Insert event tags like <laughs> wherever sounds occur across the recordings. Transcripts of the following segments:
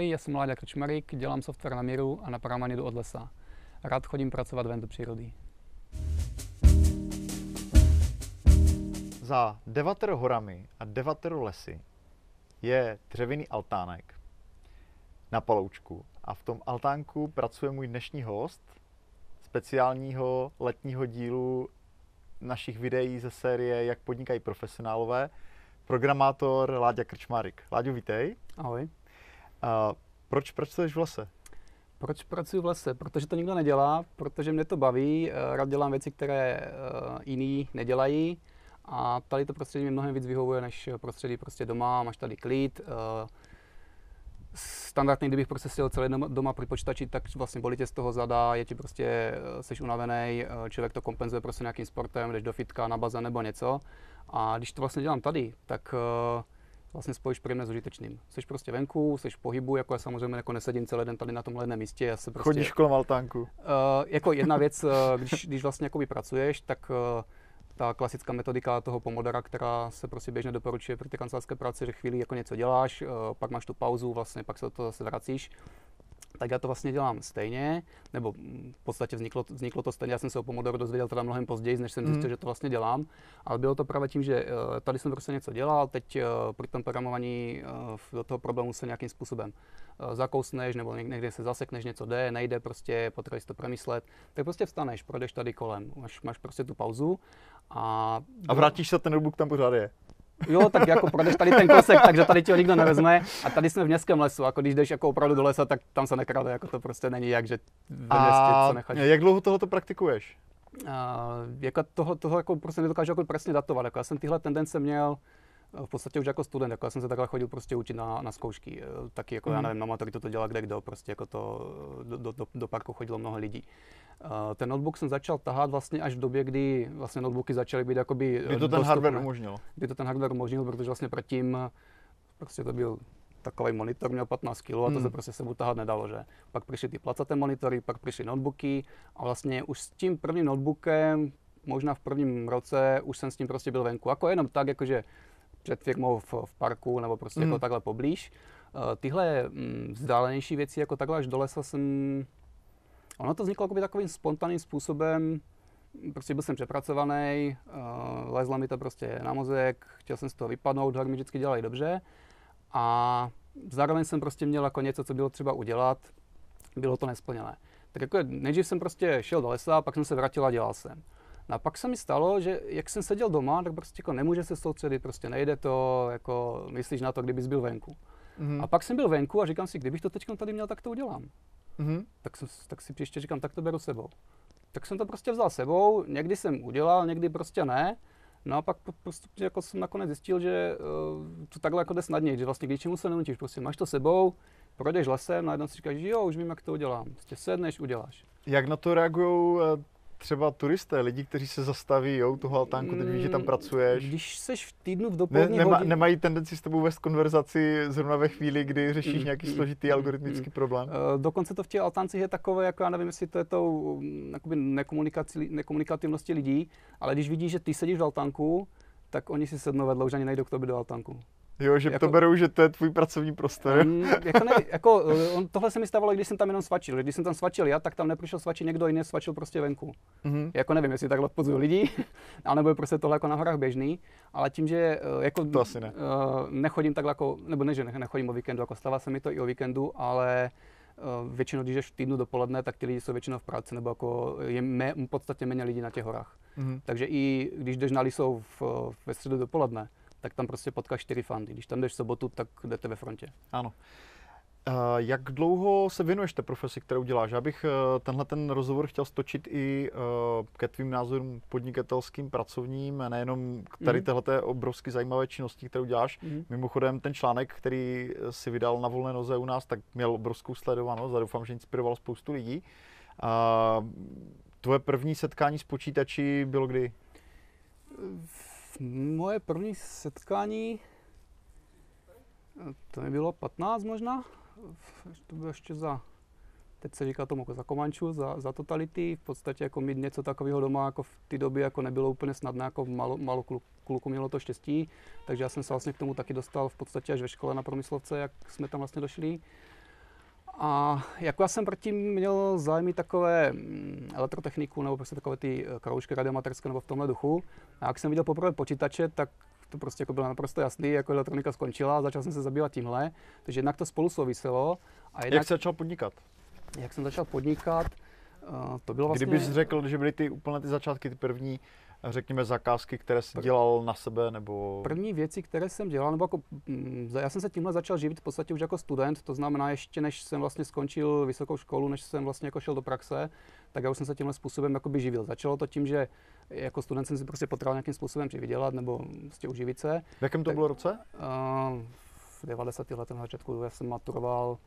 Ahoj, já jsem Láďa Krčmarik, dělám software na míru a na pramanidu od lesa. Rád chodím pracovat ven do přírody. Za devatero horami a devatero lesy je dřevěný altánek na paloučku. A v tom altánku pracuje můj dnešní host speciálního letního dílu našich videí ze série Jak podnikají profesionálové, programátor Láďa Krčmárik. Láďo, vítej. Ahoj. A proč pracuješ v lese? Proč pracuji v lese? Protože to nikdo nedělá, protože mě to baví, eh, rád dělám věci, které eh, jiní nedělají a tady to prostředí mi mnohem víc vyhovuje než prostředí prostě doma, máš tady klid. Eh, standardně, kdybych prostě seděl celý doma při počítači, tak vlastně bolí tě z toho zada, je ti prostě, jsi unavený, člověk to kompenzuje prostě nějakým sportem, jdeš do fitka, na bazén nebo něco. A když to vlastně dělám tady, tak vlastně spojíš příjemné s užitečným. Jsi prostě venku, jsi v pohybu, jako já samozřejmě jako nesedím celý den tady na tomhle jednom místě. Já se prostě, Chodíš kolem altánku. Uh, jako jedna věc, uh, když, když vlastně jakoby pracuješ, tak uh, ta klasická metodika toho pomodora, která se prostě běžně doporučuje pro ty kancelářské práce, že chvíli jako něco děláš, uh, pak máš tu pauzu, vlastně pak se do toho zase vracíš tak já to vlastně dělám stejně, nebo v podstatě vzniklo, vzniklo to stejně, já jsem se o Pomodoru dozvěděl teda mnohem později, než jsem zjistil, mm. že to vlastně dělám, ale bylo to právě tím, že uh, tady jsem prostě něco dělal, teď uh, při tom programování uh, do toho problému se nějakým způsobem zakousneš, nebo někde se zasekneš, něco jde, nejde, prostě potřebuješ to promyslet, tak prostě vstaneš, projdeš tady kolem, máš, máš prostě tu pauzu a... A vrátíš se, ten notebook tam pořád je. Jo, tak jako projdeš tady ten kosek, takže tady ti ho nikdo nevezme. A tady jsme v městském lesu, jako když jdeš jako opravdu do lesa, tak tam se nekrade, jako to prostě není jak, že ve městě co necháš. jak dlouho tohoto praktikuješ? A, jako toho, toho jako prostě nedokážu jako přesně datovat. Jako já jsem tyhle tendence měl v podstatě už jako student, jako já jsem se takhle chodil prostě učit na, na zkoušky. Taky jako mm. já mhm. nevím, na maturitu to dělá kde kdo, prostě jako to do, do, do, do parku chodilo mnoho lidí. Uh, ten notebook jsem začal tahat vlastně až v době, kdy vlastně notebooky začaly být jakoby By to ten hardware umožnil. By to ten hardware umožnil, protože vlastně předtím prostě to byl takový monitor, měl 15 kg a to hmm. se prostě sebou tahat nedalo, že? Pak přišly ty placaté monitory, pak přišly notebooky a vlastně už s tím prvním notebookem, možná v prvním roce, už jsem s tím prostě byl venku. Jako jenom tak, jakože před firmou v, v parku nebo prostě mm. jako takhle poblíž. Uh, tyhle mm, vzdálenější věci jako takhle až do lesa jsem... Ono to vzniklo takovým spontánním způsobem, prostě byl jsem přepracovaný, uh, lezla mi to prostě na mozek, chtěl jsem z toho vypadnout, hory mi vždycky dělají dobře a zároveň jsem prostě měl jako něco, co bylo třeba udělat, bylo to nesplněné. Tak jako nejdřív jsem prostě šel do lesa, pak jsem se vrátil a dělal jsem. No a pak se mi stalo, že jak jsem seděl doma, tak prostě jako nemůže se soustředit, prostě nejde to, jako myslíš na to, kdybys byl venku. Mm-hmm. A pak jsem byl venku a říkám si, kdybych to teď tady měl, tak to udělám. Mm-hmm. Tak, jsem, tak si příště říkám, tak to beru sebou. Tak jsem to prostě vzal sebou, někdy jsem udělal, někdy prostě ne. No a pak prostě jako jsem nakonec zjistil, že uh, to takhle jako jde snadněji, že vlastně když čemu se nenutíš, prostě máš to sebou, projdeš lesem, najednou si říkáš, že jo, už vím, jak to udělám. Prostě sedneš, uděláš. Jak na to reagují eh, třeba turisté, lidi, kteří se zastaví, jo, toho altánku, teď víš, že tam mm, pracuješ. Když seš v týdnu v dopolední ne, nema, hodin... Nemají tendenci s tebou vést konverzaci zrovna ve chvíli, kdy řešíš mm, nějaký mm, složitý mm, algoritmický mm, problém? Uh, dokonce to v těch altáncích je takové, jako já nevím, jestli to je to mm, nekomunikativnosti lidí, ale když vidíš, že ty sedíš v altánku, tak oni si sednou vedle, už ani nejdou k tobě do altánku. Jo, že jako, to berou, že to je tvůj pracovní prostor. Um, jako ne, jako, eh, on, tohle se mi stávalo, když jsem tam jenom svačil. Když jsem tam svačil já, tak tam neprišel svačit někdo jiný, svačil prostě venku. Mm-hmm. Jako nevím, jestli takhle odpozuju lidi, <laughs> anebo je prostě tohle jako na horách běžný, ale tím, že eh, jako to asi ne. Uh, nechodím tak jako, nebo ne, že nechodím o víkendu, jako stává se mi to i o víkendu, ale uh, většinou, když jdeš v týdnu dopoledne, tak ty lidi jsou většinou v práci, nebo jako je mé, v podstatě méně lidí na těch horách. Mm-hmm. Takže i když jdeš na Lisou v, ve středu dopoledne, tak tam prostě potkáš čtyři fandy. Když tam jdeš v sobotu, tak jdete ve frontě. Ano. Uh, jak dlouho se věnuješ té profesi, kterou děláš? Já bych uh, tenhle ten rozhovor chtěl stočit i uh, ke tvým názorům podnikatelským, pracovním, nejenom k tady mm. téhleté obrovsky zajímavé činnosti, kterou děláš. Mm. Mimochodem ten článek, který si vydal na volné noze u nás, tak měl obrovskou sledovanost a doufám, že inspiroval spoustu lidí. Tvoje první setkání s počítači bylo kdy? Moje první setkání, to mi bylo 15 možná, to bylo ještě za, teď se říká tomu jako za Komanču, za, za totality, v podstatě jako mít něco takového doma jako v té době jako nebylo úplně snadné, jako malo, malo kluku mělo to štěstí, takže já jsem se vlastně k tomu taky dostal v podstatě až ve škole na promyslovce, jak jsme tam vlastně došli. A jako já jsem předtím měl zájmy takové mm, elektrotechniku nebo prostě takové ty eh, kroužky radiomaterské nebo v tomhle duchu. A jak jsem viděl poprvé počítače, tak to prostě jako bylo naprosto jasný, jako elektronika skončila a začal jsem se zabývat tímhle. Takže jednak to spolu souviselo. A jednak, jak jsi začal podnikat? Jak jsem začal podnikat, uh, to bylo vlastně... Kdybys řekl, že byly ty úplně ty začátky, ty první, řekněme, zakázky, které jsi dělal na sebe, nebo... První věci, které jsem dělal, nebo jako, mm, já jsem se tímhle začal živit v podstatě už jako student, to znamená ještě než jsem vlastně skončil vysokou školu, než jsem vlastně jako šel do praxe, tak já už jsem se tímhle způsobem jakoby živil. Začalo to tím, že jako student jsem si prostě potřeboval nějakým způsobem přivydělat nebo prostě uživit se. V jakém to tak, bylo roce? Uh, v 90. letech na začátku já jsem maturoval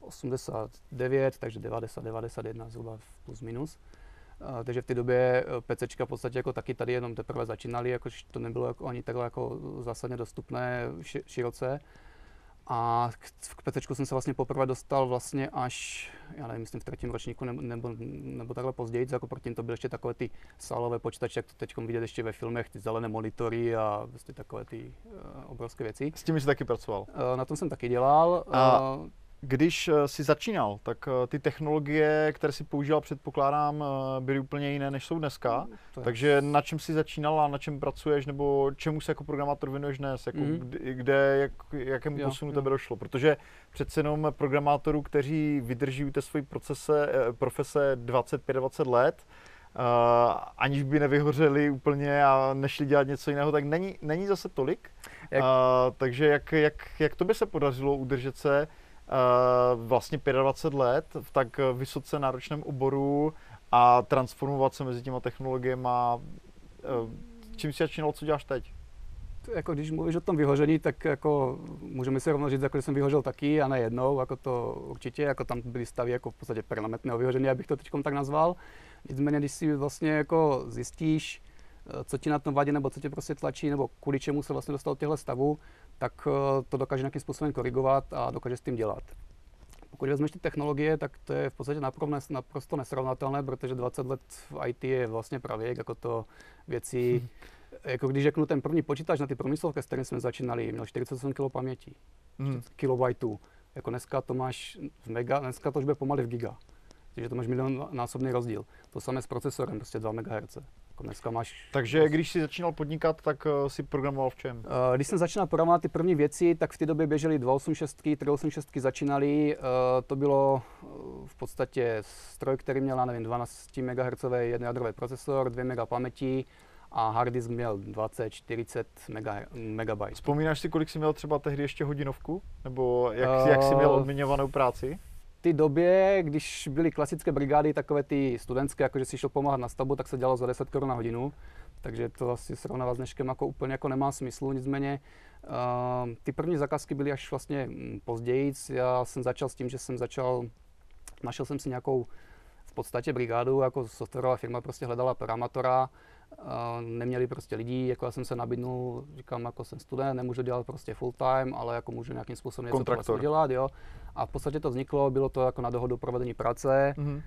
89, takže 90, 91 zhruba plus minus. Takže v té době eh, PCčka v podstatě jako taky tady jenom teprve začínaly, jakož to nebylo jako ani takhle jako zásadně dostupné široce. A k, k PC jsem se vlastně poprvé dostal vlastně až, já nevím, myslím v třetím ročníku nebo, nebo, nebo takhle později, jako proti to byly ještě takové ty sálové počítače, jak to teď vidět ještě ve filmech, ty zelené monitory a vlastně takové ty uh, obrovské věci. S tím jsi taky pracoval? Uh, na tom jsem taky dělal. A... Uh, když eh, si začínal, tak eh, ty technologie, které si používal, předpokládám, eh, byly úplně jiné, než jsou dneska. Mm, Takže na čem si začínal a na čem pracuješ, nebo čemu se jako programátor věnuješ dnes? Jako mm. kde, jak, jakému jo, posunu jo. tebe došlo? Protože přece jenom programátorů, kteří vydrží u té své procese, profese 25-20 let, Uh, aniž by nevyhořeli úplně a nešli dělat něco jiného, tak není, není zase tolik. Jak? Uh, takže jak, jak, jak to by se podařilo udržet se vlastně 25 let v tak vysoce náročném oboru a transformovat se mezi těma technologiemi. Eh, čím si začínal, co děláš teď? jako když mluvíš o tom vyhoření, tak jako můžeme si rovnou říct, jako, že jsem vyhořel taky a ne jednou, jako to určitě, jako tam byly stavy jako v podstatě permanentného vyhoření, abych to teď tak nazval. Nicméně, když si vlastně jako zjistíš, eh, co ti na tom vadí, nebo co tě prostě tlačí, nebo kvůli čemu se vlastně dostal do těchto stavů, tak eh, to dokáže nějakým způsobem korigovat a dokáže s tím dělat. Pokud vezmeš ty technologie, tak to je v podstatě naprosto nesrovnatelné, protože 20 let v IT je vlastně pravěk, jako to věci, hmm. jako když řeknu ten první počítač na ty průmyslovky, s kterým jsme začínali, měl 47 kg paměti, hmm. kilobajtů. Jako dneska to máš v mega, dneska to už bude pomaly v giga. Takže to máš milion násobný rozdíl. To samé s procesorem, prostě 2 MHz. Jako dneska máš... Takže když jsi začínal podnikat, tak uh, si programoval v čem? Uh, když jsem začínal programovat ty první věci, tak v té době běžely 286, 386 začínaly. Uh, to bylo v podstatě stroj, který měl, nevím, 12 MHz jádrový procesor, 2 MB paměti, a hard disk měl 20, 40 mega, megabyte. Vzpomínáš si, kolik jsi měl třeba tehdy ještě hodinovku? Nebo jak, uh, jak jsi měl odměňovanou práci? Té době, když byly klasické brigády, takové ty studentské, jakože si šel pomáhat na stavbu, tak se dělalo za 10 korun na hodinu. Takže to asi srovnávat s dneškem jako úplně jako nemá smyslu. Nicméně uh, ty první zakázky byly až vlastně mm, později. Já jsem začal s tím, že jsem začal, našel jsem si nějakou v podstatě brigádu, jako softwarová firma prostě hledala programátora, neměli prostě lidí, jako já jsem se nabídnul, říkám, jako jsem student, nemůžu dělat prostě full time, ale jako můžu nějakým způsobem něco dělat, jo. A v podstatě to vzniklo, bylo to jako na dohodu provedení práce. Mm-hmm.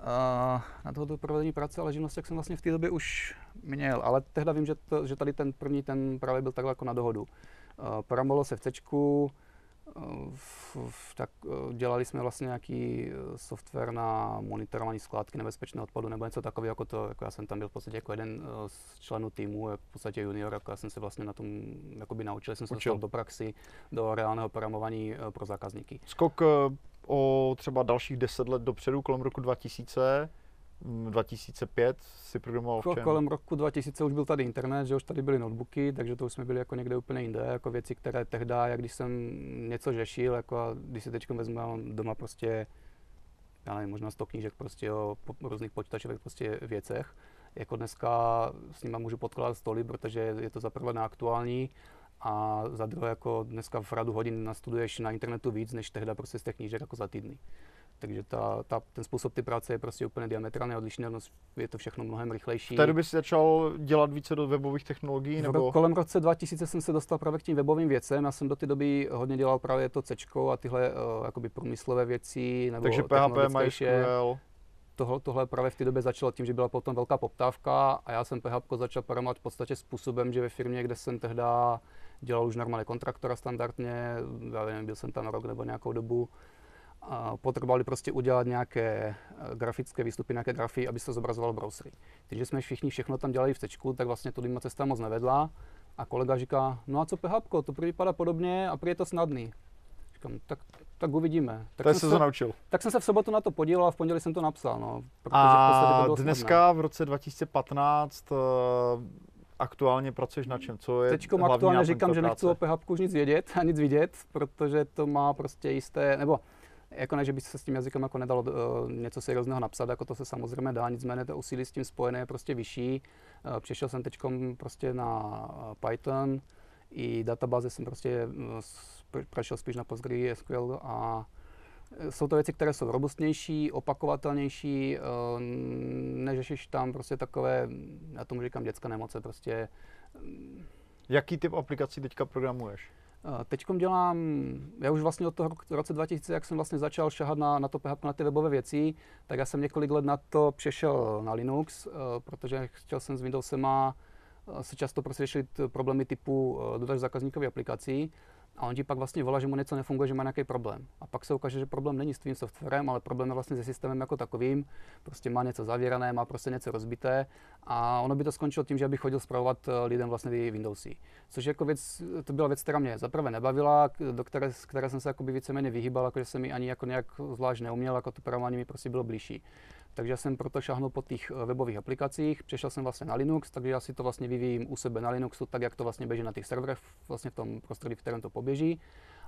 Uh, na dohodu provedení práce, ale živnost, jak jsem vlastně v té době už měl, ale tehdy vím, že, to, že tady ten první, ten právě byl takhle jako na dohodu. Uh, se v C, tak eh, dělali jsme vlastně nějaký eh, software na monitorování skládky nebezpečného odpadu nebo něco takového, jako to, jako já jsem tam byl v podstatě jako jeden eh, z členů týmu, v podstatě junior, jako já jsem se vlastně na tom jakoby naučil, jsem se dostal do praxi, do reálného programování pro zákazníky. Skok o třeba dalších deset let dopředu, kolem roku 2000, 2005 si programoval v čem? Kolem roku 2000 už byl tady internet, že už tady byly notebooky, takže to už jsme byli jako někde úplně jinde, jako věci, které tehdy, jak když jsem něco řešil, jako a když si teď vezmu, mám doma prostě, já nevím, možná 100 knížek prostě o různých počítačových prostě věcech, jako dneska s nimi můžu podkládat stoly, protože je to za prvé neaktuální a za druhé jako dneska v radu hodin nastuduješ na internetu víc, než tehdy prostě z těch knížek jako za týdny. Takže ta, ta, ten způsob ty práce je prostě úplně diametrálně odlišný, je to všechno mnohem rychlejší. V té době jsi začal dělat více do webových technologií? Nebo? Kolem roce 2000 jsem se dostal právě k tím webovým věcem. Já jsem do té doby hodně dělal právě to C a tyhle uh, jakoby průmyslové věci. Nebo Takže PHP, MySQL. Tohle, tohle právě v té době začalo tím, že byla potom velká poptávka a já jsem PHP začal programovat v podstatě způsobem, že ve firmě, kde jsem tehdy dělal už normálně kontraktora standardně, já nevím, byl jsem tam rok nebo nějakou dobu, potřebovali prostě udělat nějaké eh, grafické výstupy, nějaké grafy, aby se to zobrazovalo browsery. Takže jsme všichni všechno tam dělali v C, tak vlastně to má cesta moc nevedla. A kolega říká, no a co PHP, to vypadá podobně a prý je to snadný. Říkám, tak, tak uvidíme. Tak to jsem se to naučil. Tak jsem se v sobotu na to podíval a v pondělí jsem to napsal. No, a to dneska snadné. v roce 2015 uh, eh, aktuálně pracuješ na čem? Co je Teďkom aktuálně říkám, že nechci o PHP už nic vědět a nic vidět, protože to má prostě jisté, nebo jako ne, že by se s tím jazykem jako nedalo uh, něco seriózního napsat, jako to se samozřejmě dá, nicméně to úsilí s tím spojené je prostě vyšší. Uh, přešel jsem teď prostě na Python, i databáze jsem prostě uh, spíš na PostgreSQL a jsou to věci, které jsou robustnější, opakovatelnější, neřešíš tam prostě takové, já tomu říkám dětské nemoce, prostě. Jaký typ aplikací teďka programuješ? Teď dělám, já už vlastně od toho roce 2000, jak jsem vlastně začal šahat na, na to PHP, na ty webové věci, tak já jsem několik let na to přešel na Linux, eh, protože chtěl jsem s Windowsem a eh, se často prostě řešit problémy typu eh, dodaž zákazníkové aplikací a on ti pak vlastně volá, že mu něco nefunguje, že má nějaký problém. A pak se ukáže, že problém není s tvým softwarem, ale problém je vlastně se systémem jako takovým. Prostě má něco zavírané, má prostě něco rozbité a ono by to skončilo tím, že bych chodil zpravovat eh, lidem vlastně ty Windowsy. Což jako věc, to byla věc, která mě zaprvé nebavila, do které, které jsem se jako by víceméně vyhýbal, jakože jsem mi ani jako nějak zvlášť neuměl, jako to programování mi prostě bylo blížší. Takže jsem proto šáhnul po těch eh, webových aplikacích, přešel jsem vlastně na Linux, takže já si to vlastně vyvíjím u sebe na Linuxu, tak jak to vlastně běží na těch serverech, vlastně v tom prostředí, v kterém to poběží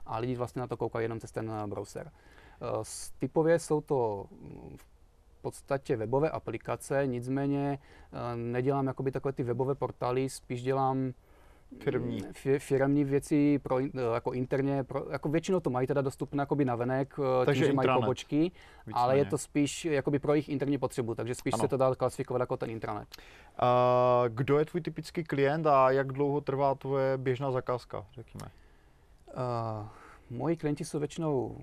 a lidi vlastně na to koukají jenom přes ten eh, browser. Eh, typově jsou to mm, v podstatě webové aplikace, nicméně nedělám jakoby takové ty webové portály, spíš dělám firmní. firmní věci pro, jako interně, pro, jako většinou to mají teda dostupné jakoby na venek, eh, takže tím, že mají pobočky, víceméně. ale je to spíš jakoby pro jejich interní potřebu, takže spíš ano. se to dá klasifikovat jako ten intranet. A kdo je tvůj typický klient a jak dlouho trvá tvoje běžná zakázka, řekněme? Uh, moji klienti jsou většinou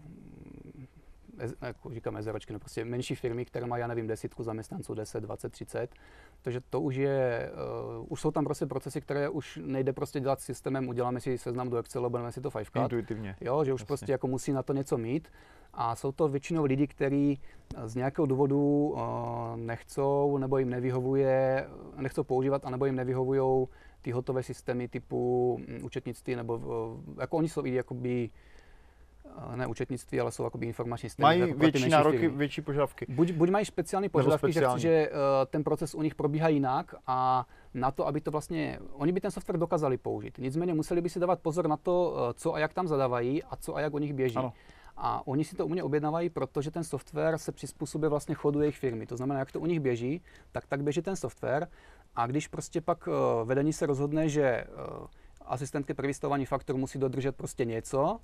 jako říkám ezeročky, no prostě menší firmy, které mají, já nevím, desítku zaměstnanců, 10, 20, 30, takže to už je, uh, už jsou tam prostě procesy, které už nejde prostě dělat systémem, uděláme si seznam do Excelu, budeme si to fajfkat. Intuitivně. Jo, že už Jasně. prostě jako musí na to něco mít. A jsou to většinou lidi, kteří z nějakého důvodu uh, nechcou nebo jim nevyhovuje, nechcou používat, anebo jim nevyhovují ty hotové systémy typu um, účetnictví, nebo uh, jako oni jsou i jakoby ne účetnictví, ale jsou jakoby informační systémy. Mají jako větší nároky, firmy. větší požadavky. Buď, buď mají speciální požadavky, že, že uh, ten proces u nich probíhá jinak a na to, aby to vlastně, oni by ten software dokázali použít. Nicméně museli by si dávat pozor na to, uh, co a jak tam zadávají a co a jak o nich běží. Ano. A oni si to u mě objednávají, protože ten software se přizpůsobuje vlastně chodu jejich firmy. To znamená, jak to u nich běží, tak tak běží ten software. A když prostě pak vedení se rozhodne, že asistentky pro vystavování faktor musí dodržet prostě něco,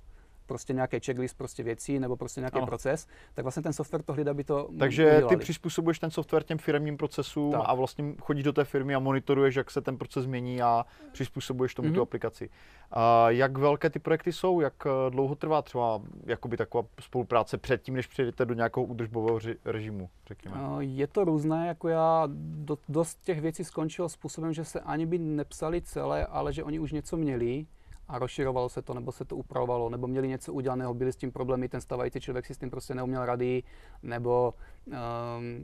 prostě nějaký checklist prostě věcí nebo prostě nějaký ano. proces, tak vlastně ten software to hlídá by to Takže udělali. ty přizpůsobuješ ten software těm firmním procesům tak. a vlastně chodíš do té firmy a monitoruješ, jak se ten proces mění a přizpůsobuješ tomu mm-hmm. tu aplikaci. A jak velké ty projekty jsou, jak eh, dlouho trvá třeba jakoby taková spolupráce předtím, než přejdete do nějakého údržbového režimu, řekněme? Eh, je to různé, jako já do, dost těch věcí skončilo způsobem, že se ani by nepsali celé, ale že oni už něco měli, a rozširovalo se to, nebo se to upravovalo, nebo měli něco udělaného, byli s tím problémy, ten stávající člověk si s tím prostě neuměl rady, nebo um,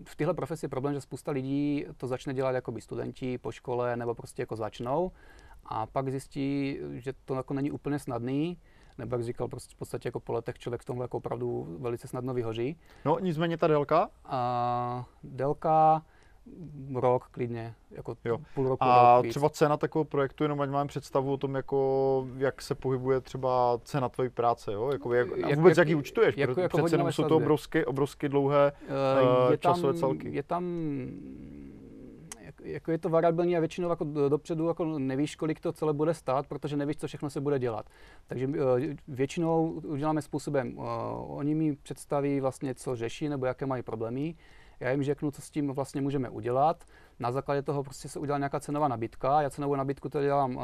v téhle profesi je problém, že spousta lidí to začne dělat jako by studenti po škole, nebo prostě jako začnou a pak zjistí, že to jako není úplně snadný, nebo jak říkal, prostě v podstatě jako po letech člověk v tomhle jako opravdu velice snadno vyhoří. No nicméně ta délka? A délka, rok klidně, jako jo. půl roku. A rok třeba cena takového projektu, jenom ať mám představu o tom, jako, jak se pohybuje třeba cena tvojí práce, jo? Jako, jak, jak, vůbec jak, jak ji účtuješ, jako, jako přece jenom jsou to obrovsky, obrovsky dlouhé uh, je časové tam, celky. Je tam jako je to variabilní a většinou jako dopředu jako nevíš, kolik to celé bude stát, protože nevíš, co všechno se bude dělat. Takže většinou uděláme způsobem, oni mi představí vlastně, co řeší nebo jaké mají problémy já jim řeknu, co s tím vlastně můžeme udělat. Na základě toho prostě se udělá nějaká cenová nabídka. Já cenovou nabídku to dělám uh,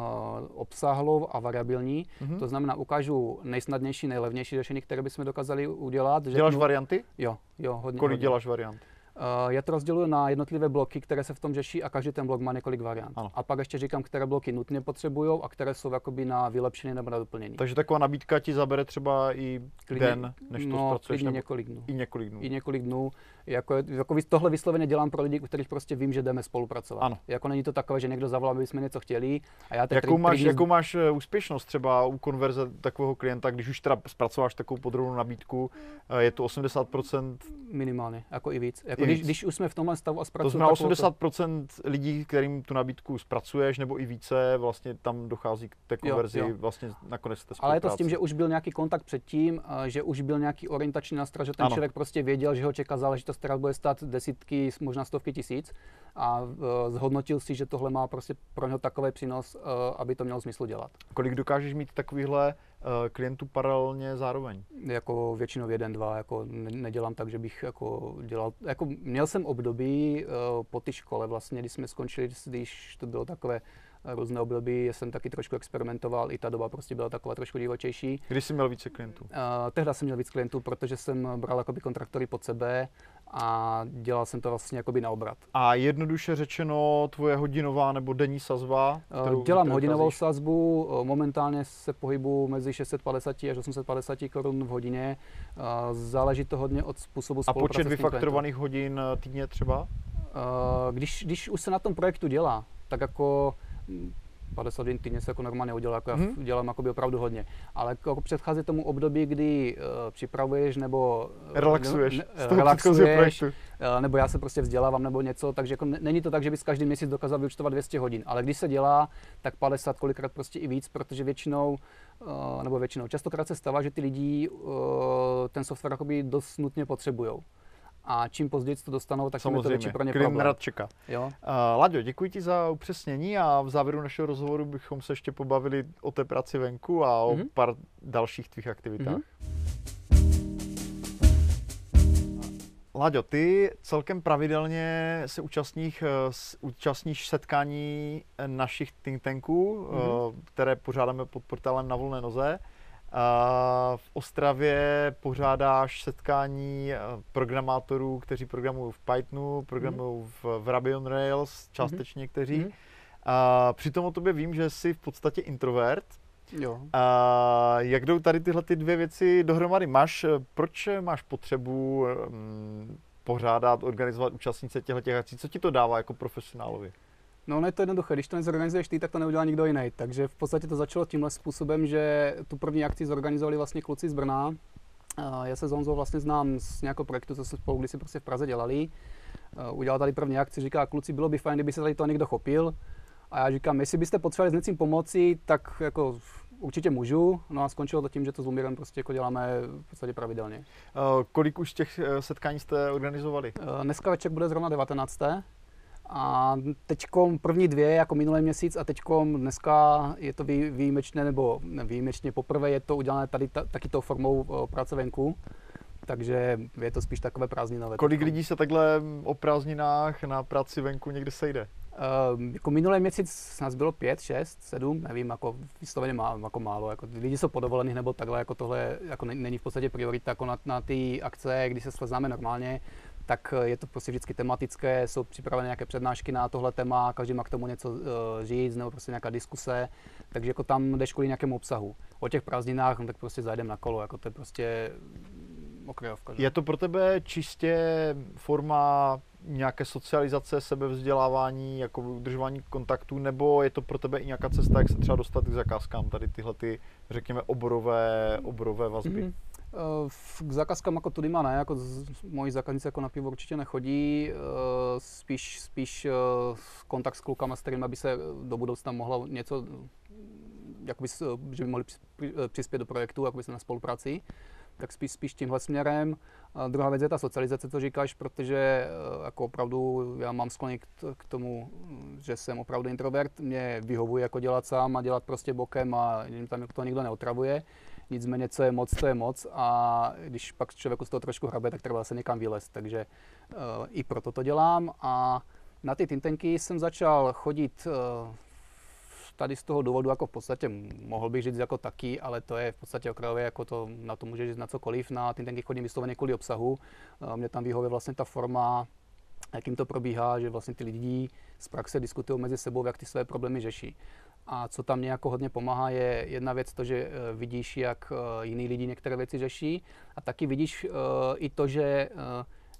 obsáhlou a variabilní. Mm-hmm. To znamená, ukážu nejsnadnější, nejlevnější řešení, které bychom dokázali udělat. Děláš řeknu, varianty? Jo, jo, hodně. Kolik hodně. děláš variant? Uh, já to rozděluji na jednotlivé bloky, které se v tom řeší a každý ten blok má několik variant. Ano. A pak ještě říkám, které bloky nutně potřebují a které jsou jakoby na vylepšení nebo na doplnění. Takže taková nabídka ti zabere třeba i Klidně- den, než to no, zpracuješ, nebo několik dnů. i několik dnů. I několik dnů. Jako, jako tohle vysloveně dělám pro lidi, u kterých prostě vím, že jdeme spolupracovat. Ano. Jako není to takové, že někdo zavolá, aby jsme něco chtěli a já Jakou tri- máš, tri jakou máš eh, úspěšnost třeba u konverze takového klienta, když už teda zpracováš takovou podrobnou nabídku, eh, je to 80%, minimálně, jako i víc. Jako když, když už jsme v tomhle stavu a to zpracujeme znamená takovou- 80% lidí, kterým tu nabídku zpracuješ, nebo i více, vlastně tam dochází k té konverzi, jo. vlastně nakonec té Ale je to s tím, že už byl nějaký kontakt předtím, že už byl nějaký orientační nástroj, že ten Ano. člověk prostě věděl, že ho čeká záležitost, která bude stát desítky, možná stovky tisíc a uh, zhodnotil si, že tohle má prostě pro něho takový přínos, uh, aby to mělo smysl dělat. Kolik dokážeš mít takovýchhle eh, klientů paralelně zároveň? Jako většinou jeden, dva, jako ne- nedělám tak, že bych jako dělal, jako měl jsem období uh, po té škole vlastně, když jsme skončili, když to bylo takové eh, různé období, já jsem taky trošku experimentoval, i ta doba prostě byla taková trošku divočejší. Kdy jsi měl více klientů? Uh, tehdy jsem měl víc klientů, protože jsem bral jakoby kontraktory pod sebe a dělal jsem to vlastně jakoby na obrat. A jednoduše řečeno, tvoje hodinová nebo denní sazba? Uh, kterou- Dělám kterou hodinovou kazíš? sazbu, uh, momentálně se pohybu mezi 650 až 850 korun v hodině. Uh, Záleží to hodně od způsobu A počet vyfakturovaných hodin eh, týdně třeba? Když, když už se na tom projektu dělá, tak jako mm, 50 hodin týdně se jako normálně udělá, jako Mhm. já dělám jakoby opravdu hodně. Ale jako předchází tomu období, kdy uh, připravuješ nebo eh, Relaxuješ ne- předchozího relaxuješ. Eh, nebo já se prostě vzdělávám nebo něco, takže jako ne- není to tak, že bys každý měsíc dokázal vyučtovat 200 hodin, ale když se dělá, tak 50, kolikrát prostě i víc, protože většinou, nebo většinou, častokrát se stává, že ty lidi ten software jakoby dost nutně potřebují. A čím později to dostanou, tak tím je to větší Samozřejmě, pro ně klient problém. rád čeká. Jo? Uh, Laďo, děkuji ti za upřesnění a v závěru našeho rozhovoru bychom se ještě pobavili o té práci venku a o Mhm. pár dalších tvých aktivitách. Mhm. Láďo, ty celkem pravidelně se účastníš, eh, účastníš setkání eh, našich think tanků, Mhm. eh, které pořádáme pod portálem Na volné noze. A v Ostravě pořádáš setkání eh, programátorů, kteří programují v Pythonu, programují v, v Ruby on Rails, částečně někteří. Mhm. A přitom o tobě vím, že jsi v podstatě introvert. Jo. A jak jdou tady tyhle ty dvě věci dohromady? Máš, eh, proč máš potřebu mm, pořádat, organizovat účastnice těchto těch akcí? Co ti to dává jako profesionálovi? No, ono je to jednoduché, když to nezorganizuješ ty, tak to neudělá nikdo jiný. Takže v podstatě to začalo tímhle způsobem, že tu první akci zorganizovali vlastně kluci z Brna. A Já se s Honzou vlastně znám z nějakého projektu, co jsme spolu kdysi prostě v Praze dělali. Udělal tady první akci, říká, kluci, bylo by fajn, kdyby se tady to někdo chopil. A já říkám, jestli byste potřebovali s něčím pomoci, tak jako určitě můžu. No a skončilo to tím, že to s Lumírem prostě jako děláme v podstatě pravidelně. Uh, kolik už těch eh, setkání jste organizovali? Eh, Dneska večer bude zrovna 19. A teďkom první dvě, jako minulý měsíc, a teďkom dneska je to vý- výjimečné, nebo ne, výjimečně poprvé je to udělané tady ta, taky tou formou práce venku. Takže je to spíš takové prázdninové. Kolik lidí se takhle o prázdninách na práci venku někde sejde? Uh, jako minulý měsíc nás bylo pět, šest, sedm, nevím, jako vysloveně má, jako málo. Jako lidi jsou podovolených nebo takhle, jako tohle jako ne- není v podstatě priorita jako na, na ty akce, když se sleznáme normálně, tak eh, je to prostě vždycky tematické, jsou připravené nějaké přednášky na tohle téma, každý má k tomu něco uh, říct, nebo prostě nějaká diskuse, takže jako tam jdeš kvůli nějakému obsahu. O těch prázdninách, no, tak prostě zajdem na kolo, jako to je prostě okrajovka. že? Je to pro tebe čistě forma nějaké socializace, sebevzdělávání, jako udržování kontaktů, nebo je to pro tebe i nějaká cesta, jak se třeba dostat k zakázkám, tady tyhle ty, řekněme, oborové, oborové vazby? Mhm. Eh, K zakázkám jako tudyma ne, jako z, moji zákazníci jako na pivo určitě nechodí, eh, spíš, spíš eh, kontakt s klukama, s kterými by se do budoucna mohlo něco, jakoby, že by mohli přis- při- přispět do projektu, jakoby se na spolupráci, tak spíš, spíš tímhle směrem. A druhá věc je ta socializace, co říkáš, protože jako opravdu já mám skloněk k, tomu, že jsem opravdu introvert, mě vyhovuje jako dělat sám a dělat prostě bokem a tam to nikdo neotravuje. Nicméně, co je moc, to je moc a když pak člověku z toho trošku hrabe, tak třeba se někam vylézt, takže uh, i proto to dělám a na ty tintenky jsem začal chodit uh, tady z toho důvodu, jako v podstatě mohl bych říct jako taky, ale to je v podstatě okrajové, jako to, na to může říct na cokoliv, na tintenky chodím vysloveně kvůli obsahu, uh, mě tam vyhovuje vlastně ta forma jakým to probíhá, že vlastně ty lidi z praxe diskutují mezi sebou, jak ty své problémy řeší. A co tam mě jako hodně pomáhá, je jedna věc to, že eh, vidíš, jak eh, jiní lidi některé věci řeší a taky vidíš uh, i to, že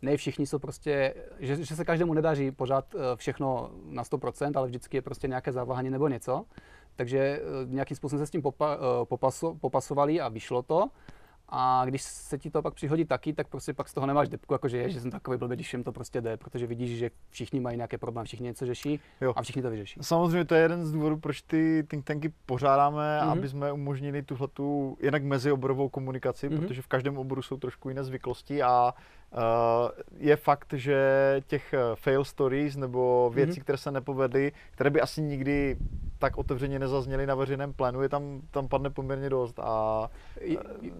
ne všichni jsou prostě, že, že se každému nedaří pořád všechno na 100%, ale vždycky je prostě nějaké zaváhání nebo něco. Takže nějakým způsobem se s tím popa, popaso, popasovali a vyšlo to. A když se ti to pak přihodí taky, tak prostě pak z toho nemáš depku, jakože je, že jsem takový blbý, když jim to prostě jde, protože vidíš, že všichni mají nějaké problémy, všichni něco řeší jo. a všichni to vyřeší. Samozřejmě to je jeden z důvodů, proč ty think tanky pořádáme, mm-hmm. aby jsme umožnili tuhletu jednak mezioborovou komunikaci, mm-hmm. protože v každém oboru jsou trošku jiné zvyklosti a je fakt, že těch eh, fail stories nebo věcí, mm-hmm. které se nepovedly, které by asi nikdy tak otevřeně nezazněly na veřejném plénu, je tam, tam padne poměrně dost a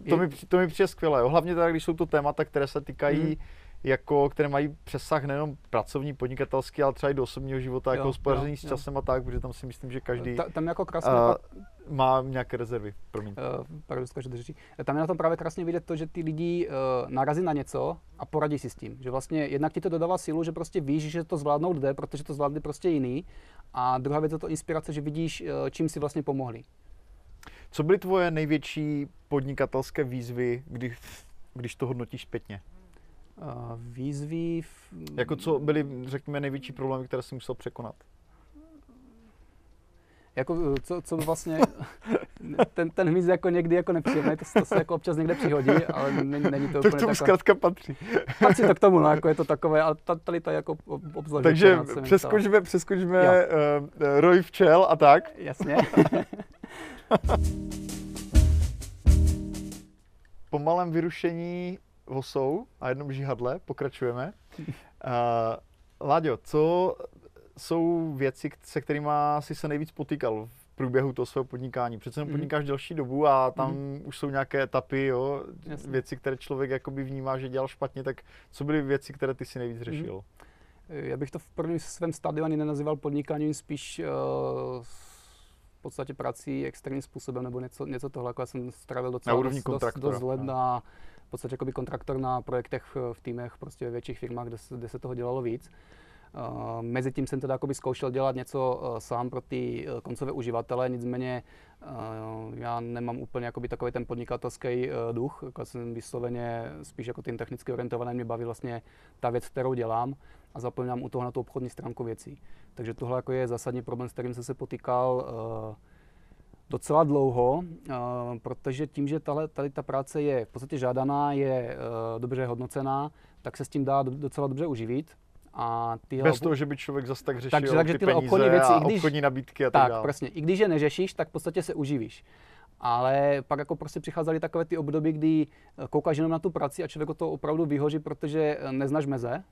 to mi, to mi přijde skvělé. Hlavně teda, když jsou to témata, které se týkají mm jako, které mají přesah nejenom pracovní, podnikatelský, ale třeba i do osobního života, jo, jako hospodaření s časem jo. a tak, protože tam si myslím, že každý Ta, tam jako krásně uh, má nějaké rezervy. Promiň. Uh, pardon, že Tam je na tom právě krásně vidět to, že ty lidi uh, narazí na něco a poradí si s tím. Že vlastně jednak ti to dodává sílu, že prostě víš, že to zvládnout jde, protože to zvládli prostě jiný. A druhá věc je to inspirace, že vidíš, uh, čím si vlastně pomohli. Co byly tvoje největší podnikatelské výzvy, když, když to hodnotíš zpětně? Výzvy... V... Jako co byly, řekněme, největší problémy, které jsi musel překonat? Jako, co, co vlastně, <laughs> ten, ten hmyz jako někdy jako nepříjemný, to, to, se jako občas někde přihodí, ale není, není to <laughs> úplně To k tomu zkrátka patří. <laughs> Patří to k tomu, no, jako je to takové, ale tady to jako obzvlášť. Takže přeskočme, přeskočme uh, roj včel a tak. Jasně. po malém vyrušení vosou a jednom žihadle, pokračujeme. <laughs> Uh, Láďo, co jsou věci, se kterými jsi se nejvíc potýkal v průběhu toho svého podnikání? Přece mm. podnikáš delší dobu a tam mm. už jsou nějaké etapy, jo, věci, které člověk jakoby vnímá, že dělal špatně, tak co byly věci, které ty si nejvíc řešil? Mm. Já bych to v prvním svém stádiu ani nenazýval podnikáním, spíš uh, v podstatě prací extrémním způsobem nebo něco, něco tohle. Jako já jsem strávil docela dost, dost, dost let na v podstatě jako kontraktor na projektech v týmech, prostě ve větších firmách, kde se, kde se toho dělalo víc. Uh, mezi tím jsem teda jakoby zkoušel dělat něco uh, sám pro ty uh, koncové uživatele, nicméně já nemám úplně jakoby takový ten podnikatelský duch, jako jsem vysloveně spíš jako tím technicky orientovaný, mě baví vlastně ta věc, kterou dělám a zapomínám u toho na tu obchodní stránku věcí. Takže tohle jako je zásadní problém, s kterým jsem se potýkal docela dlouho, uh, protože tím, že tahle, tady ta práce je v podstatě žádaná, je uh, dobře hodnocená, tak se s tím dá docela dobře uživit. A tyhle... Bez toho, že by člověk zase tak řešil takže, takže ty peníze obchodní věci, a když, obchodní nabídky a tak, tak dále. přesně. I když je neřešíš, tak v podstatě se uživíš. Ale pak jako prostě přicházely takové ty období, kdy koukáš jenom na tu práci a člověk o to opravdu vyhoří, protože neznáš meze,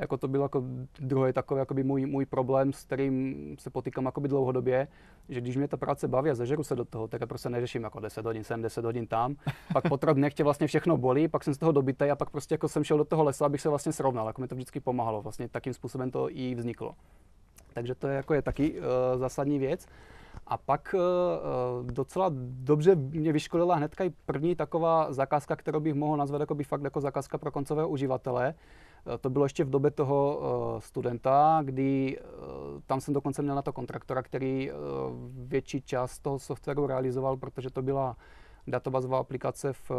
jako to byl jako druhý takový jakoby můj, můj problém, s kterým se potýkám jakoby dlouhodobě, že když mě ta práce baví a zažeru se do toho, tak prostě neřeším jako 10 hodin sem, 10 hodin tam. Pak po dnech tě vlastně všechno bolí, pak jsem z toho dobitý a pak prostě jako jsem šel do toho lesa, abych se vlastně srovnal. Jako mi to vždycky pomáhalo. Vlastně takým způsobem to i vzniklo. Takže to je jako je taky uh, zásadní věc. A pak uh, docela dobře mě vyškolila hnedka i první taková zakázka, kterou bych mohl nazvat jako by fakt jako zakázka pro koncového uživatele. Uh, to bylo ještě v době toho uh, studenta, kdy uh, tam jsem dokonce měl na to kontraktora, který větší část toho softwaru realizoval, protože to byla databazová aplikace v,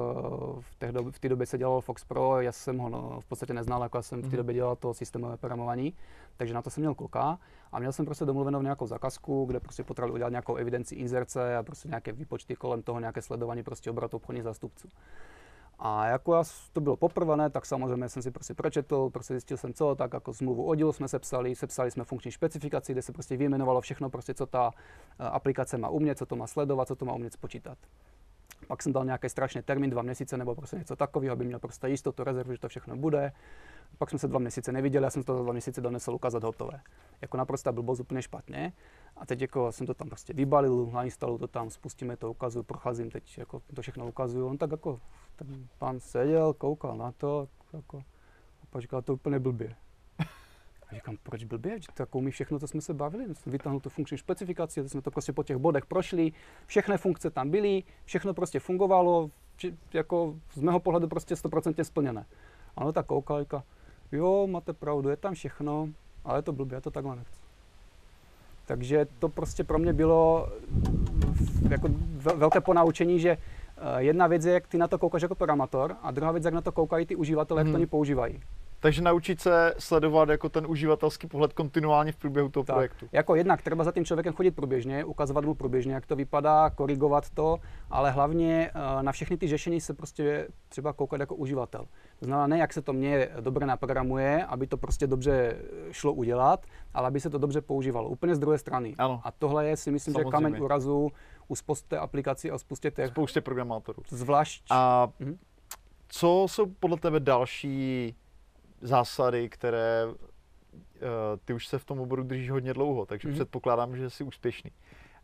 v, té době, v té době se dělalo Fox Pro, já jsem ho no, v podstatě neznal, jako já jsem v té mhm. době dělal to systémové programování, takže na to jsem měl kluka a měl jsem prostě domluvenou nějakou zakazku, kde prostě potřeboval udělat nějakou evidenci inzerce a prostě nějaké výpočty kolem toho, nějaké sledování prostě obratu obchodních zástupců. A jako já, to bylo poprvé, tak samozřejmě jsem si prostě pročetl, prostě zjistil jsem co, tak jako smlouvu o dílu jsme sepsali, sepsali jsme funkční specifikaci, kde se prostě vyjmenovalo všechno, prostě co ta eh, aplikace má umět, co to má sledovat, co to má umět spočítat. Pak jsem dal nějaký strašný termín, dva měsíce nebo prostě něco takového, aby měl prostě jistotu, rezervu, že to všechno bude. Pak jsme se dva měsíce neviděli, já jsem to za dva měsíce donesl ukázat hotové. Jako naprosto blbost úplně špatně. A teď jako jsem to tam prostě vybalil, nainstaluju to tam, spustíme to, ukazuju, procházím, teď jako to všechno ukazuju. On tak jako, ten pán seděl, koukal na to, jako, a pak říkal, to úplně blbě. <laughs> A říkám, proč blbě? Že to jako umí všechno, co jsme se bavili. Vytáhnul tu funkční specifikaci, jsme to prostě po těch bodech prošli, všechny funkce tam byly, všechno prostě fungovalo, jako z mého pohledu prostě 100% splněné. Ano, tak koukal, jo, máte pravdu, je tam všechno, ale je to blbě, já to takhle nechci. Takže to prostě pro mě bylo jako velké ponaučení, že eh, jedna věc je, jak ty na to koukáš jako programátor a druhá věc, jak na to koukají ty uživatelé, jak to Hmm. oni používají. Takže naučit se sledovat jako ten uživatelský pohled kontinuálně v průběhu toho Tak. projektu. Jako jednak třeba za tím člověkem chodit průběžně, ukazovat mu průběžně, jak to vypadá, korigovat to, ale hlavně eh, na všechny ty řešení se prostě třeba koukat jako uživatel. To znamená ne, jak se to mě dobře naprogramuje, aby to prostě dobře šlo udělat, ale aby se to dobře používalo. Úplně z druhé strany. Ano. A tohle je si myslím, že Samozřejmě. kameň úrazu u spousty aplikací a spoustě těch, Spoustě programátorů. zvlášť A Mhm. co jsou podle tebe další zásady, které eh, ty už se v tom oboru držíš hodně dlouho, takže Mhm. předpokládám, že jsi úspěšný.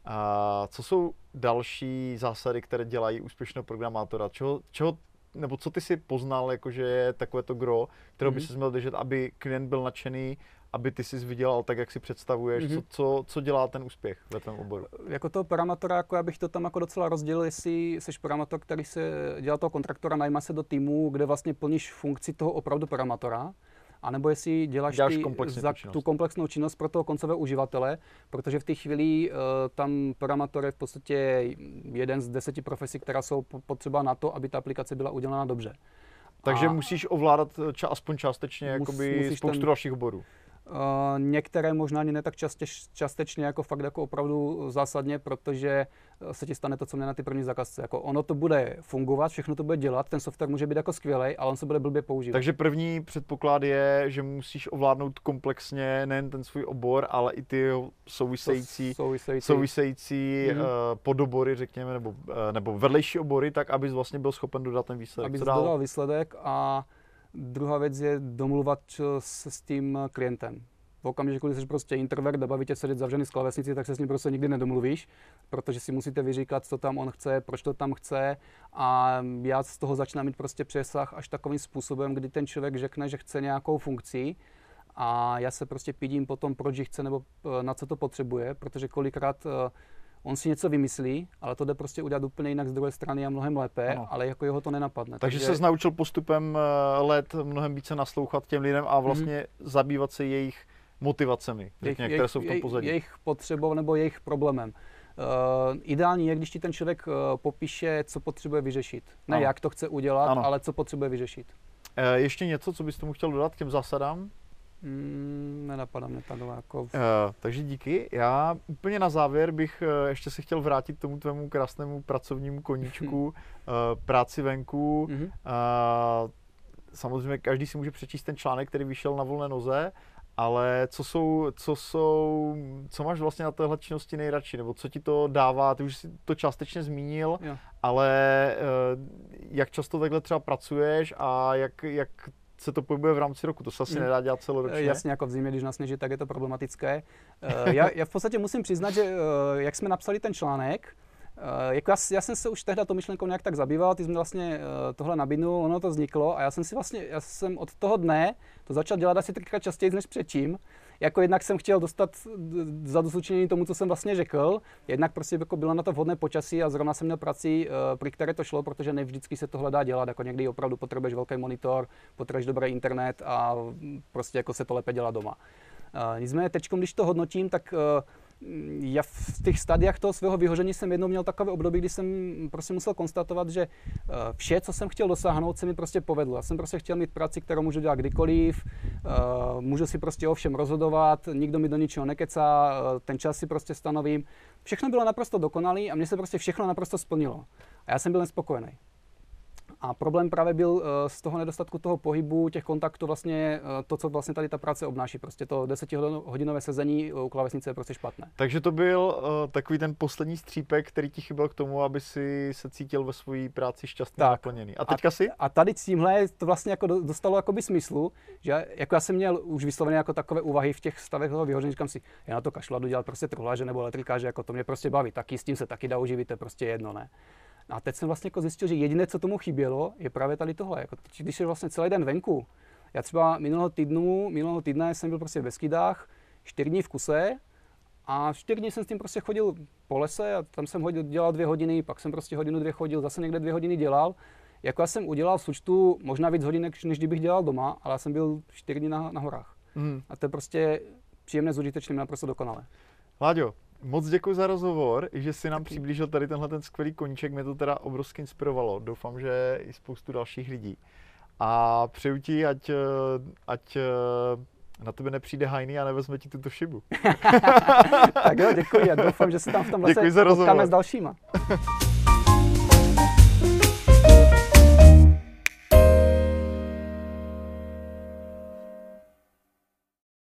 A co jsou další zásady, které dělají úspěšného programátora? Čeho, čeho nebo co ty si poznal, jakože je takové to gro, kterého by Mhm. si měl držet, aby klient byl nadšený, aby ty si vydělal tak, jak si představuješ, Mhm. co, co, co dělá ten úspěch ve tvém oboru? jako toho programátora, jako já bych to tam jako docela rozdělil, jestli jsi programátor, který se dělá toho kontraktora, najma se do týmu, kde vlastně plníš funkci toho opravdu programátora, anebo jestli děláš, Děláš ty za tu činnost. tu komplexnou činnost pro toho koncového uživatele, protože v té chvíli uh, tam programátor je v podstatě jeden z deseti profesí, která jsou po- potřeba na to, aby ta aplikace byla udělána dobře. Takže A- musíš ovládat ča, aspoň částečně Mus- jakoby spoustu ten- dalších oborů. Uh, některé možná ani ne tak častěž, částečně, jako fakt jako opravdu zásadně, protože eh, se ti stane to, co mě na ty první zakazce. Jako ono to bude fungovat, všechno to bude dělat, ten software může být jako skvělý, ale on se bude blbě používat. Takže první předpoklad je, že musíš ovládnout komplexně nejen ten svůj obor, ale i ty související, související. související Mhm. uh, podobory, řekněme, nebo, uh, nebo vedlejší obory, tak abys vlastně byl schopen dodat ten výsledek. aby Co dodal výsledek a druhá věc je domluvat se s tím klientem. V okamžiku, kdy jsi prostě introvert a baví tě sedět zavřený z klávesnici, tak se s ním prostě nikdy nedomluvíš, protože si musíte vyříkat, co tam on chce, proč to tam chce a já z toho začínám mít prostě přesah až takovým způsobem, kdy ten člověk řekne, že chce nějakou funkci a já se prostě pídím potom, proč ji chce nebo eh, na co to potřebuje, protože kolikrát eh, on si něco vymyslí, ale to jde prostě udělat úplně jinak z druhé strany a mnohem lépe, Ano. ale jako jeho to nenapadne. Takže se naučil postupem eh, let mnohem více naslouchat těm lidem a vlastně zabývat se jejich motivacemi, řekněme, které jsou v tom pozadí. Jejich potřebou nebo jejich problémem. Uh, ideální je, když ti ten člověk uh, popíše, co potřebuje vyřešit. Ne Ano. jak to chce udělat, Ano. ale co potřebuje vyřešit. Eh, ještě něco, co bys tomu chtěl dodat k těm zásadám? Mm, nenapadá mě takhle jako... Uh, takže díky. Já úplně na závěr bych uh, ještě se chtěl vrátit k tomu tvému krásnému pracovnímu koníčku, uh, práci venku. Mhm. Uh, samozřejmě každý si může přečíst ten článek, který vyšel na volné noze, ale co jsou, co jsou, co máš vlastně na téhle činnosti nejradši, nebo co ti to dává, ty už si to částečně zmínil, Jo. ale jak často takhle třeba pracuješ a jak, jak se to pohybuje v rámci roku, to se asi Mm. nedá dělat celoročně. Eh, Jasně, jako v zimě, když nasněží, tak je to problematické. Eh, já, já v podstatě musím přiznat, že eh, jak jsme napsali ten článek, jako já, já jsem se už tehdy to myšlenkou nějak tak zabýval, ty jsi mi vlastně tohle nabídnul, ono to vzniklo a já jsem si vlastně, já jsem od toho dne to začal dělat asi třikrát častěji než předtím. Jako jednak jsem chtěl dostat d- zadozučinění tomu, co jsem vlastně řekl, jednak prostě jako bylo na to vhodné počasí a zrovna jsem měl prací, eh, při které to šlo, protože ne vždycky se tohle dá dělat, jako někdy opravdu potřebuješ velký monitor, potřebuješ dobrý internet a prostě jako se to lépe dělá doma. Uh, nicméně teď, když to hodnotím, tak uh, já v těch stadiách toho svého vyhoření jsem jednou měl takové období, kdy jsem prostě musel konstatovat, že uh, vše, co jsem chtěl dosáhnout, se mi prostě povedlo. Já jsem prostě chtěl mít práci, kterou můžu dělat kdykoliv, uh, můžu si prostě o všem rozhodovat, nikdo mi do ničeho nekecá, uh, ten čas si prostě stanovím. Všechno bylo naprosto dokonalé a mně se prostě všechno naprosto splnilo. A já jsem byl nespokojený. A problém právě byl uh, z toho nedostatku toho pohybu, těch kontaktů, vlastně uh, to, co vlastně tady ta práce obnáší. Prostě to desetihodinové sezení u klávesnice je prostě špatné. Takže to byl uh, takový ten poslední střípek, který ti chyběl k tomu, aby si se cítil ve své práci šťastně Tak. naplněný. A teďka si? A tady s tímhle to vlastně jako do- dostalo jakoby smyslu, že jako já jsem měl už vyslovené jako takové úvahy v těch stavech toho vyhoření, říkám si, já na to kašlu a jdu dělat prostě truhláře nebo elektrikáře, jako to mě prostě baví, taky s tím se taky dá uživit, to je prostě jedno, ne. A teď jsem vlastně jako zjistil, že jediné, co tomu chybělo, je právě tady tohle. Jako, když je vlastně celý den venku, já třeba minulého týdnu, minulého týdne jsem byl prostě ve skydách, čtyři dní v kuse a čtyři dny jsem s tím prostě chodil po lese a tam jsem hodil, dělal dvě hodiny, pak jsem prostě hodinu, dvě chodil, zase někde dvě hodiny dělal. Jako já jsem udělal v součtu možná víc hodin, než kdybych dělal doma, ale já jsem byl čtyři dny na, na horách. Mm. A to je prostě příjemné s užitečným naprosto dokonale. Láďo, moc děkuji za rozhovor, i že si nám přiblížil tady tenhle ten skvělý koníček, mě to teda obrovsky inspirovalo. Doufám, že i spoustu dalších lidí. A přeju ti, ať, ať na tebe nepřijde hajný a nevezme ti tuto šibu. <laughs> tak jo, děkuji a doufám, že se tam v tom vlastně potkáme s dalšíma.